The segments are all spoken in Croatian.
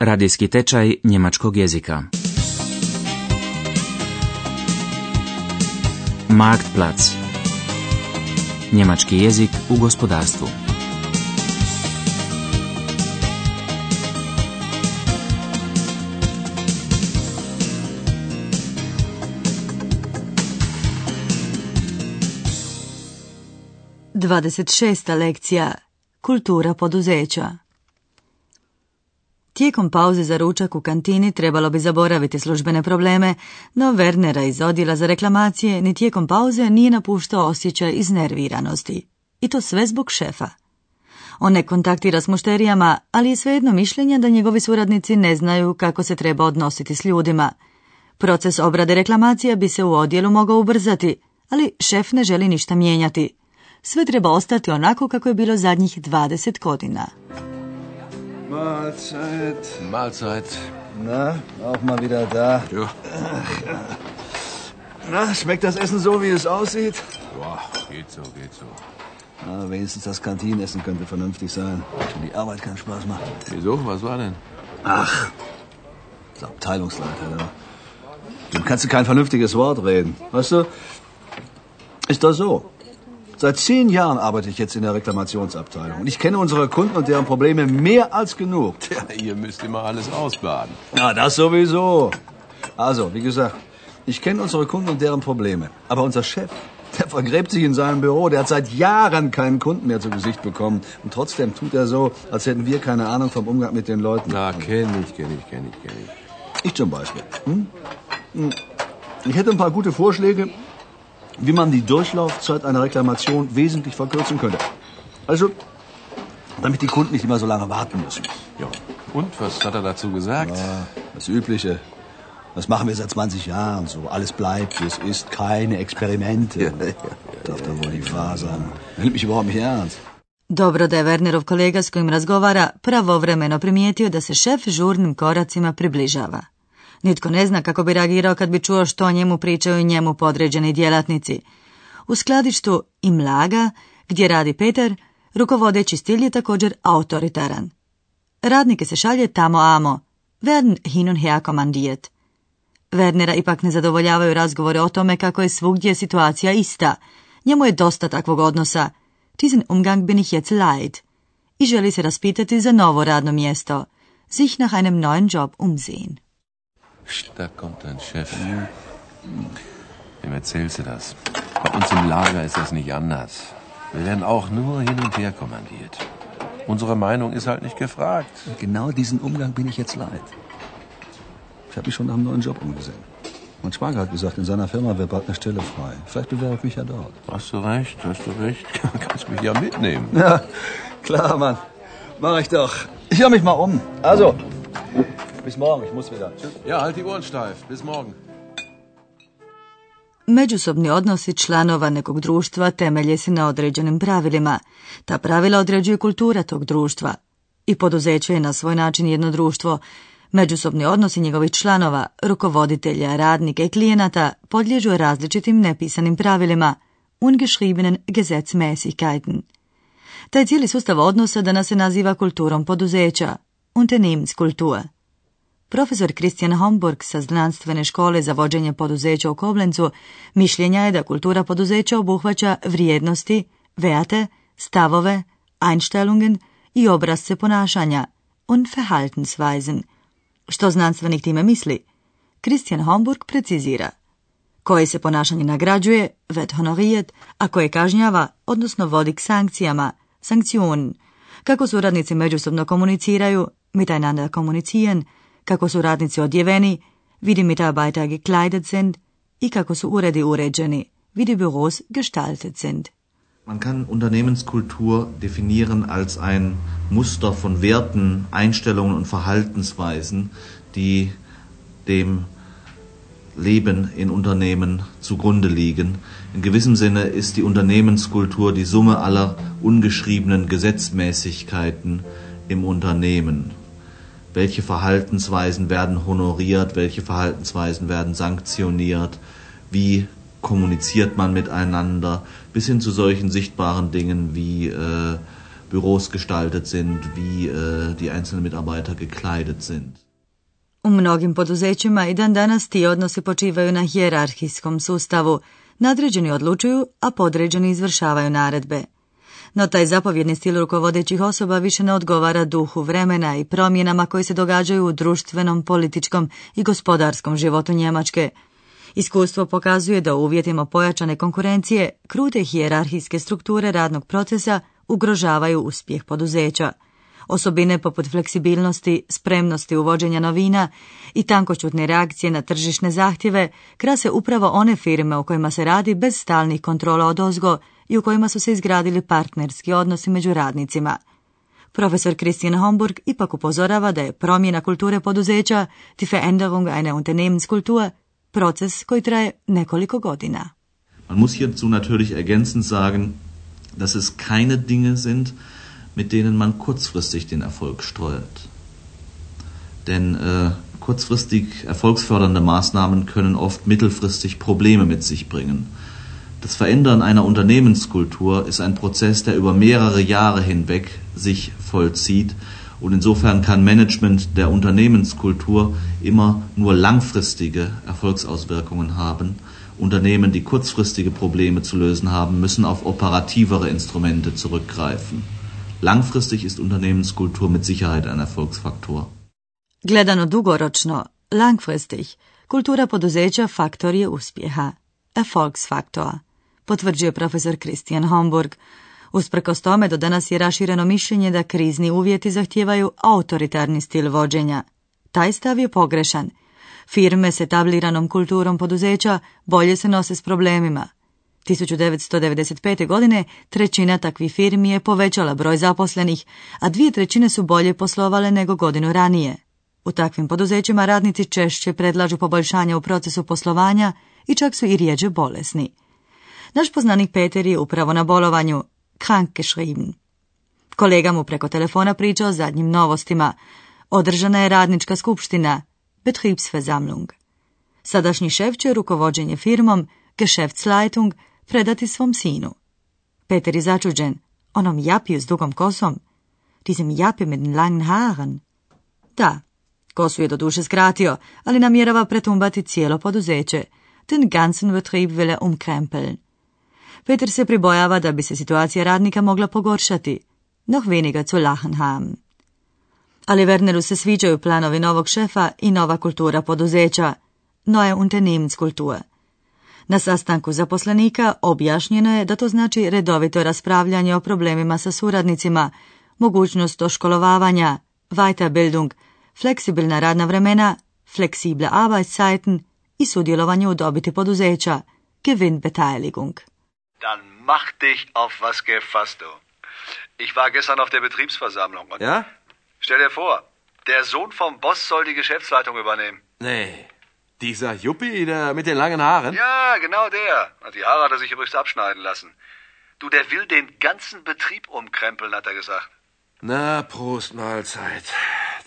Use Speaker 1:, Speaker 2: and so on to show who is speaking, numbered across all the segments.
Speaker 1: Radijski tečaj njemačkog jezika. Marktplatz. Njemački jezik u gospodarstvu.
Speaker 2: Dvadeset šesta lekcija Kultura poduzeća Tijekom pauze za ručak u kantini trebalo bi zaboraviti službene probleme, no Wernera iz odjela za reklamacije ni tijekom pauze nije napuštao osjećaj iznerviranosti. I to sve zbog šefa. On ne kontaktira s mušterijama, ali je svejedno mišljenja da njegovi suradnici ne znaju kako se treba odnositi s ljudima. Proces obrade reklamacija bi se u odjelu mogao ubrzati, ali šef ne želi ništa mijenjati. Sve treba ostati onako kako je bilo zadnjih 20 godina.
Speaker 3: Mahlzeit.
Speaker 4: Mahlzeit.
Speaker 3: Na, auch mal wieder da.
Speaker 4: Ja.
Speaker 3: Na, schmeckt das Essen so, wie es aussieht?
Speaker 4: Boah, geht so, geht so.
Speaker 3: Na, wenigstens das Kantinenessen könnte vernünftig sein. Wenn die Arbeit keinen Spaß macht.
Speaker 4: Wieso? Was war denn?
Speaker 3: Ach, der Abteilungsleiter, da. Dem kannst du kein vernünftiges Wort reden. Weißt du, ist das so. Seit zehn Jahren arbeite ich jetzt in der Reklamationsabteilung. Und ich kenne unsere Kunden und deren Probleme mehr als genug.
Speaker 4: Tja, ihr müsst immer alles ausbaden.
Speaker 3: Na, das sowieso. Also, wie gesagt, ich kenne unsere Kunden und deren Probleme. Aber unser Chef, der vergräbt sich in seinem Büro. Der hat seit Jahren keinen Kunden mehr zu Gesicht bekommen. Und trotzdem tut er so, als hätten wir keine Ahnung vom Umgang mit den Leuten.
Speaker 4: Na, kenn ich, kenn ich, kenn ich, kenn ich.
Speaker 3: Ich zum Beispiel. Hm? Hm. Ich hätte ein paar gute Vorschläge, wie man die Durchlaufzeit einer Reklamation wesentlich verkürzen könnte. Also, damit die Kunden nicht immer so lange warten müssen.
Speaker 4: Ja. Und, was hat er dazu gesagt?
Speaker 3: Ja, das Übliche. Das machen wir seit 20 Jahren so. Alles bleibt, wie es ist. Keine Experimente.
Speaker 4: Ja, ja, ja,
Speaker 3: Darf da wohl die Wahr sein. Nimmt mich überhaupt nicht ernst.
Speaker 2: Dobro da je Wernerov kolega s kojim razgovara pravovremeno primijetio da se šef žurnim koracima približava. Nitko ne zna kako bi reagirao kad bi čuo što o njemu pričaju njemu podređeni djelatnici. U skladištu Imlaga, gdje radi Peter, rukovodeći stil je također autoritaran. Radnike se šalje tamo amo, werden hin und her kommandiert. Wernera ipak ne zadovoljavaju razgovore o tome kako je svugdje situacija ista. Njemu je dosta takvog odnosa. Diesen Umgang bin ich jetzt leid. I želi se raspitati za novo radno mjesto. Sich nach einem neuen Job umsehen.
Speaker 4: Da kommt dein Chef. Wem erzählst du das? Bei uns im Lager ist das nicht anders. Wir werden auch nur hin und her kommandiert. Unsere Meinung ist halt nicht gefragt.
Speaker 3: Genau diesen Umgang bin ich jetzt leid. Ich habe mich schon nach einem neuen Job umgesehen. Mein Schwager hat gesagt, in seiner Firma wäre bald eine Stelle frei. Vielleicht bewerbe ich mich ja dort.
Speaker 4: Hast du recht, hast du recht. Kannst mich ja mitnehmen.
Speaker 3: Ja, klar, Mann. Mach ich doch. Ich höre mich mal um. Also, bis morgen. Ich muss wieder. Tschüss.
Speaker 4: Ja, halt die Ohren steif. Bis morgen.
Speaker 2: Međusobni odnosi članova nekog društva temelje se na određenim pravilima. Ta pravila određuje kultura tog društva. I poduzeće je na svoj način jedno društvo. Međusobni odnosi njegovih članova, rukovoditelja, radnika i klijenata podliježu različitim nepisanim pravilima, ungeschriebenen Gesetzmäßigkeiten. Taj cijeli sustav odnosa danas se naziva kulturom poduzeća, Unternehmenskultur. Profesor Christian Homburg sa znanstvene škole za vođenje poduzeća u Koblencu mišljenja je da kultura poduzeća obuhvaća vrijednosti, veate, stavove, Einstellungen i obrazce ponašanja und Verhaltensweisen. Što znanstvenik time misli? Christian Homburg precizira. Koje se ponašanje nagrađuje, wird honoriert, a koje kažnjava, odnosno vodi k sankcijama, sankcion. Kako suradnici međusobno komuniciraju, miteinander kommunizieren, kako su radnici odjeveni, wie die Mitarbeiter gekleidet sind i kako su uredi uređeni, wie die Büros gestaltet sind.
Speaker 5: Man kann Unternehmenskultur definieren als ein Muster von Werten, Einstellungen und Verhaltensweisen, die dem Leben in Unternehmen zugrunde liegen. In gewissem Sinne ist die Unternehmenskultur die Summe aller ungeschriebenen Gesetzmäßigkeiten im Unternehmen. Welche Verhaltensweisen werden honoriert, welche Verhaltensweisen werden sanktioniert, wie kommuniziert man miteinander, bis hin zu solchen sichtbaren Dingen wie äh, Büros gestaltet sind, wie äh, die einzelnen Mitarbeiter gekleidet sind.
Speaker 2: U mnogim poduzećima i dan danas ti odnosi počivaju na hijerarhijskom sustavu. Nadređeni odlučuju, a podređeni izvršavaju naredbe. No taj zapovjedni stil rukovodećih osoba više ne odgovara duhu vremena i promjenama koje se događaju u društvenom, političkom i gospodarskom životu Njemačke. Iskustvo pokazuje da u uvjetima pojačane konkurencije krute hijerarhijske strukture radnog procesa ugrožavaju uspjeh poduzeća. Osobine poput fleksibilnosti, spremnosti uvođenja novina i tankočutne reakcije na tržišne zahtjeve krase upravo one firme u kojima se radi bez stalnih kontrola od ozgo i u kojima su se izgradili partnerski odnosi među radnicima. Profesor Christian Homburg ipak upozorava da je promjena kulture poduzeća, die Veränderung eine Unternehmenskultur, proces koji traje nekoliko godina.
Speaker 5: Man muss hierzu natürlich ergänzend sagen, dass es keine Dinge sind, mit denen man kurzfristig den Erfolg steuert. Denn äh, kurzfristig erfolgsfördernde Maßnahmen können oft mittelfristig Probleme mit sich bringen. Das Verändern einer Unternehmenskultur ist ein Prozess, der über mehrere Jahre hinweg sich vollzieht und insofern kann Management der Unternehmenskultur immer nur langfristige Erfolgsauswirkungen haben. Unternehmen, die kurzfristige Probleme zu lösen haben, müssen auf operativere Instrumente zurückgreifen. Langfristig ist Unternehmenskultur mit Sicherheit ein Erfolgsfaktor.
Speaker 2: Gledano dugoročno, langfristig, kultura poduzeća faktor je uspjeha. Erfolgsfaktor potvrđuje profesor Christian Homburg. Usprkos tome do danas je rašireno mišljenje da krizni uvjeti zahtijevaju autoritarni stil vođenja. Taj stav je pogrešan. Firme s etabliranom kulturom poduzeća bolje se nose s problemima. 1995. godine trećina takvih firmi je povećala broj zaposlenih, a dvije trećine su bolje poslovale nego godinu ranije. U takvim poduzećima radnici češće predlažu poboljšanja u procesu poslovanja i čak su i rijeđe bolesni. Naš poznanik Peter je upravo na bolovanju, krankgeschrieben. Kolega mu preko telefona priča o zadnjim novostima. Održana je radnička skupština, Betriebsversammlung. Sadašnji šef će rukovođenje firmom, Geschäftsleitung, predati svom sinu. Peter je začuđen, onom japiju s dugom kosom, diesem japi den langen Haaren. Da, kosu je do duše skratio, ali namjerava pretumbati cijelo poduzeće. Den ganzen Betrieb will er umkrempeln. Peter se pribojava da bi se situacija radnika mogla pogoršati, noch weniger zu lachen haben. Ali Werneru se sviđaju planovi novog šefa i nova kultura poduzeća, neue Unternehmenskultur. Na sastanku zaposlenika objašnjeno je da to znači redovito raspravljanje o problemima sa suradnicima, mogućnost oškolovavanja, Weiterbildung, fleksibilna radna vremena, fleksible Arbeitszeiten i sudjelovanje u dobiti poduzeća, Gewinnbeteiligung.
Speaker 6: Dann mach dich auf was gefasst, du. Ich war gestern auf der Betriebsversammlung und...
Speaker 4: Ja?
Speaker 6: Stell dir vor, der Sohn vom Boss soll die Geschäftsleitung übernehmen.
Speaker 4: Nee. Dieser Juppie da mit den langen Haaren?
Speaker 6: Ja, genau der. Die Haare hat er sich übrigens abschneiden lassen. Du, der will den ganzen Betrieb umkrempeln, hat er gesagt.
Speaker 4: Na, Prost Mahlzeit.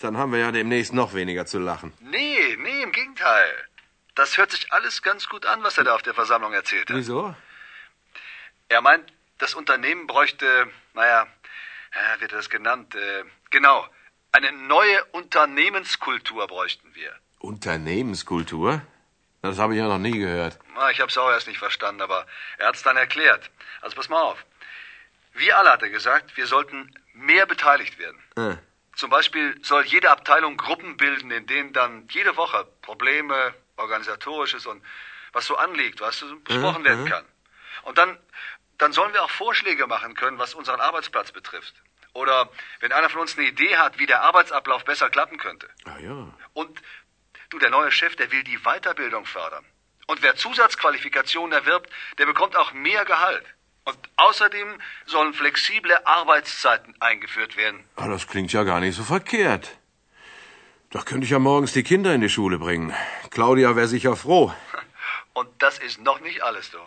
Speaker 4: Dann haben wir ja demnächst noch weniger zu lachen.
Speaker 6: Nee, nee, im Gegenteil. Das hört sich alles ganz gut an, was er da auf der Versammlung erzählt hat.
Speaker 4: Wieso?
Speaker 6: Er meint, das Unternehmen bräuchte, naja, wie wird das genannt? Äh, genau, eine neue Unternehmenskultur bräuchten wir.
Speaker 4: Unternehmenskultur? Das habe ich ja noch nie gehört.
Speaker 6: Ich habe es auch erst nicht verstanden, aber er hat es dann erklärt. Also pass mal auf. Wir alle, hat er gesagt, wir sollten mehr beteiligt werden.
Speaker 4: Äh.
Speaker 6: Zum Beispiel soll jede Abteilung Gruppen bilden, in denen dann jede Woche Probleme, organisatorisches und was so anliegt, was so besprochen
Speaker 4: Mhm,
Speaker 6: werden kann. Und dann, dann sollen wir auch Vorschläge machen können, was unseren Arbeitsplatz betrifft. Oder wenn einer von uns eine Idee hat, wie der Arbeitsablauf besser klappen könnte.
Speaker 4: Ah ja.
Speaker 6: Und du, der neue Chef, der will die Weiterbildung fördern. Und wer Zusatzqualifikationen erwirbt, der bekommt auch mehr Gehalt. Und außerdem sollen flexible Arbeitszeiten eingeführt werden.
Speaker 4: Ah, das klingt ja gar nicht so verkehrt. Da könnte ich ja morgens die Kinder in die Schule bringen. Claudia wäre sicher froh.
Speaker 6: Und das ist noch nicht alles, du.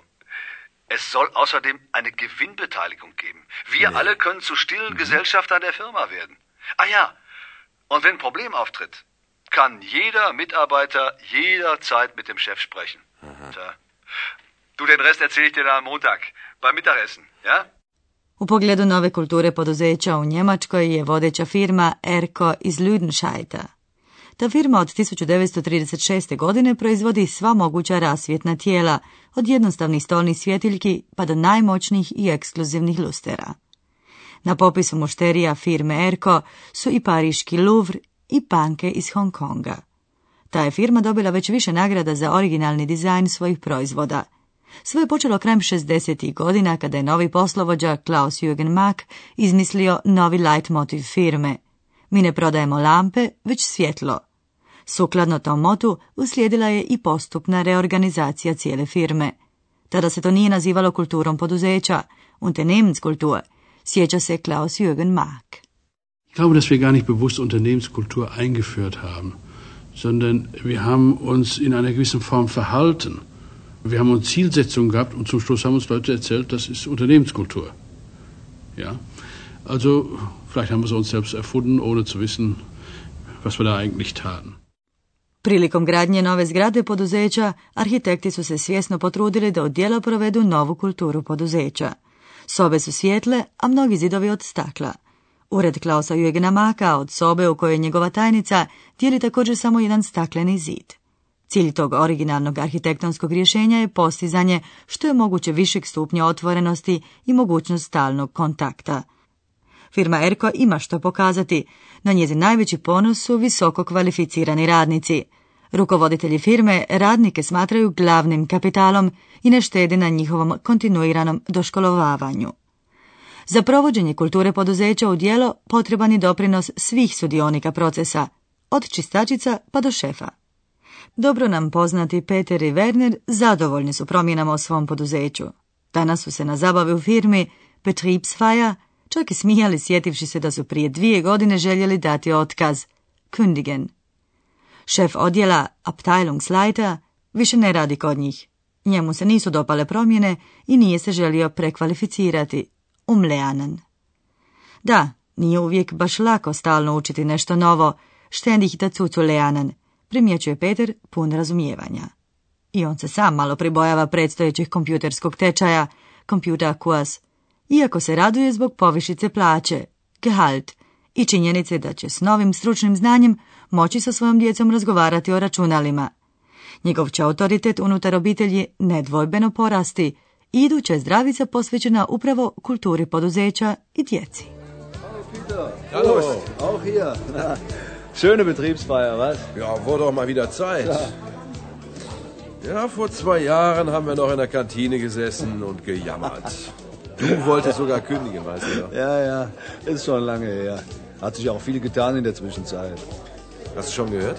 Speaker 6: Es soll außerdem eine Gewinnbeteiligung geben. Wir alle können zu stillen Gesellschaftern der Firma werden. Ah ja, und wenn ein Problem auftritt, kann jeder Mitarbeiter jederzeit mit dem Chef sprechen. Tja. Du, den Rest erzähle ich dir dann am Montag beim Mittagessen, ja?
Speaker 2: U pogledu nove kulture poduzeća u Njemačkoj je vodeća firma Erko iz Lüdenscheita. Ta firma od 1936. godine proizvodi sva moguća rasvjetna tijela, od jednostavnih stolnih svjetiljki pa do najmoćnijih i ekskluzivnih lustera. Na popisu mušterija firme Erko su i pariški Louvre i panke iz Hong Konga. Ta je firma dobila već više nagrada za originalni dizajn svojih proizvoda. Sve je počelo krajem 60. godina kada je novi poslovođa Klaus Jürgen Mack izmislio novi motiv firme. Mi ne prodajemo lampe, već svjetlo. Sukladno tom motu uslijedila je i postupna reorganizacija cijele firme. Tada se to nije nazivalo kulturom poduzeća, Unternehmenskultur, sjeća se Klaus Jürgen Mack.
Speaker 7: Ich glaube, dass wir gar nicht bewusst Unternehmenskultur eingeführt haben, sondern wir haben uns in einer gewissen Form verhalten. Wir haben uns Zielsetzungen gehabt und zum Schluss haben uns Leute erzählt, das ist Unternehmenskultur. Ja, also vielleicht haben wir es uns selbst erfunden, ohne zu wissen, was wir da eigentlich taten.
Speaker 2: Prilikom gradnje nove zgrade poduzeća, arhitekti su se svjesno potrudili da od dijela provedu novu kulturu poduzeća. Sobe su svijetle, a mnogi zidovi od stakla. Ured Klausa Jugena Maka od sobe u kojoj je njegova tajnica dijeli također samo jedan stakleni zid. Cilj tog originalnog arhitektonskog rješenja je postizanje što je moguće višeg stupnja otvorenosti i mogućnost stalnog kontakta. Firma Erko ima što pokazati, na njezin najveći ponos su visoko kvalificirani radnici. Rukovoditelji firme radnike smatraju glavnim kapitalom i ne štede na njihovom kontinuiranom doškolovavanju. Za provođenje kulture poduzeća u djelo potreban je doprinos svih sudionika procesa, od čistačica pa do šefa. Dobro nam poznati Peter i Werner zadovoljni su promjenama u svom poduzeću. Danas su se na zabavi u firmi Betriebsfeier čak i smijali sjetivši se da su prije dvije godine željeli dati otkaz, kündigen. Šef odjela Abteilungsleiter više ne radi kod njih. Njemu se nisu dopale promjene i nije se želio prekvalificirati, umleanen. Da, nije uvijek baš lako stalno učiti nešto novo, ständig dazu leanen, primjećuje Peter pun razumijevanja. I on se sam malo pribojava predstojećih kompjuterskog tečaja, kompjuter kurs, iako se raduje zbog povišice plaće, Gehalt, i činjenice da će s novim stručnim znanjem moći sa svojom djecom razgovarati o računalima. Njegov će autoritet unutar obitelji nedvojbeno porasti i iduća zdravica posvećena upravo kulturi poduzeća i djeci.
Speaker 3: Hallo, auch hier. Schöne Betriebsfeier, was?
Speaker 4: Ja, wurde doch mal wieder Zeit. Ja, vor zwei Jahren haben wir noch in der Kantine gesessen und gejammert. Du wolltest sogar kündigen, weißt du
Speaker 3: Ja, ja, ist schon lange her. Hat sich auch viel getan in der Zwischenzeit.
Speaker 4: Hast du schon gehört?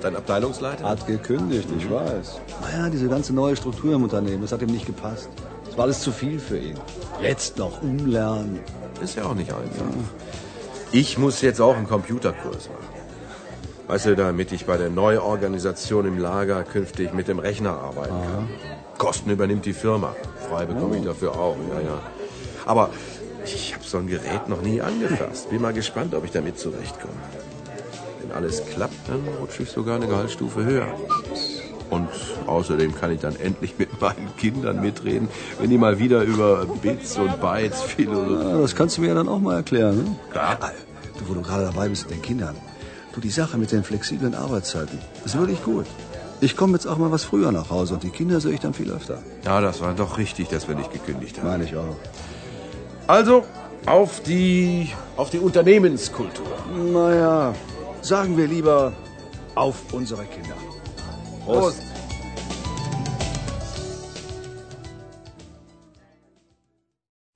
Speaker 4: Dein Abteilungsleiter?
Speaker 3: Hat gekündigt, ich weiß. Naja, diese ganze neue Struktur im Unternehmen, das hat ihm nicht gepasst. Das war alles zu viel für ihn. Jetzt noch umlernen.
Speaker 4: Ist ja auch nicht einfach. Ich muss jetzt auch einen Computerkurs machen. Weißt du, damit ich bei der Neuorganisation im Lager künftig mit dem Rechner arbeiten kann. Kosten übernimmt die Firma. Frei bekomme ich dafür auch, ja, ja. Aber ich habe so ein Gerät noch nie angefasst. Bin mal gespannt, ob ich damit zurechtkomme. Wenn alles klappt, dann rutsche ich sogar eine Gehaltsstufe höher. Und außerdem kann ich dann endlich mit meinen Kindern mitreden, wenn die mal wieder über Bits und Bytes philosophieren.
Speaker 3: Ja, das kannst du mir ja dann auch mal erklären. Ne?
Speaker 4: Klar.
Speaker 3: Du, wo du gerade dabei bist mit den Kindern. Du, die Sache mit den flexiblen Arbeitszeiten, das ist wirklich gut. Ich komme jetzt auch mal was früher nach Hause und die Kinder sehe ich dann viel öfter.
Speaker 4: Ja, das war doch richtig, dass wir nicht gekündigt haben.
Speaker 3: Meine ich auch.
Speaker 4: Also, auf die, auf die Unternehmenskultur.
Speaker 3: Naja, sagen wir lieber auf unsere Kinder. Prost.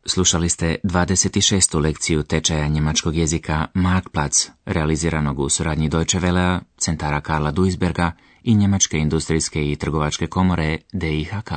Speaker 1: Slušali ste 26. lekciju tečaja njemačkog jezika Marktplatz, realiziranog u suradnji Deutsche Welle, centara Karla Duisberga i Njemačke industrijske i trgovačke komore DIHK.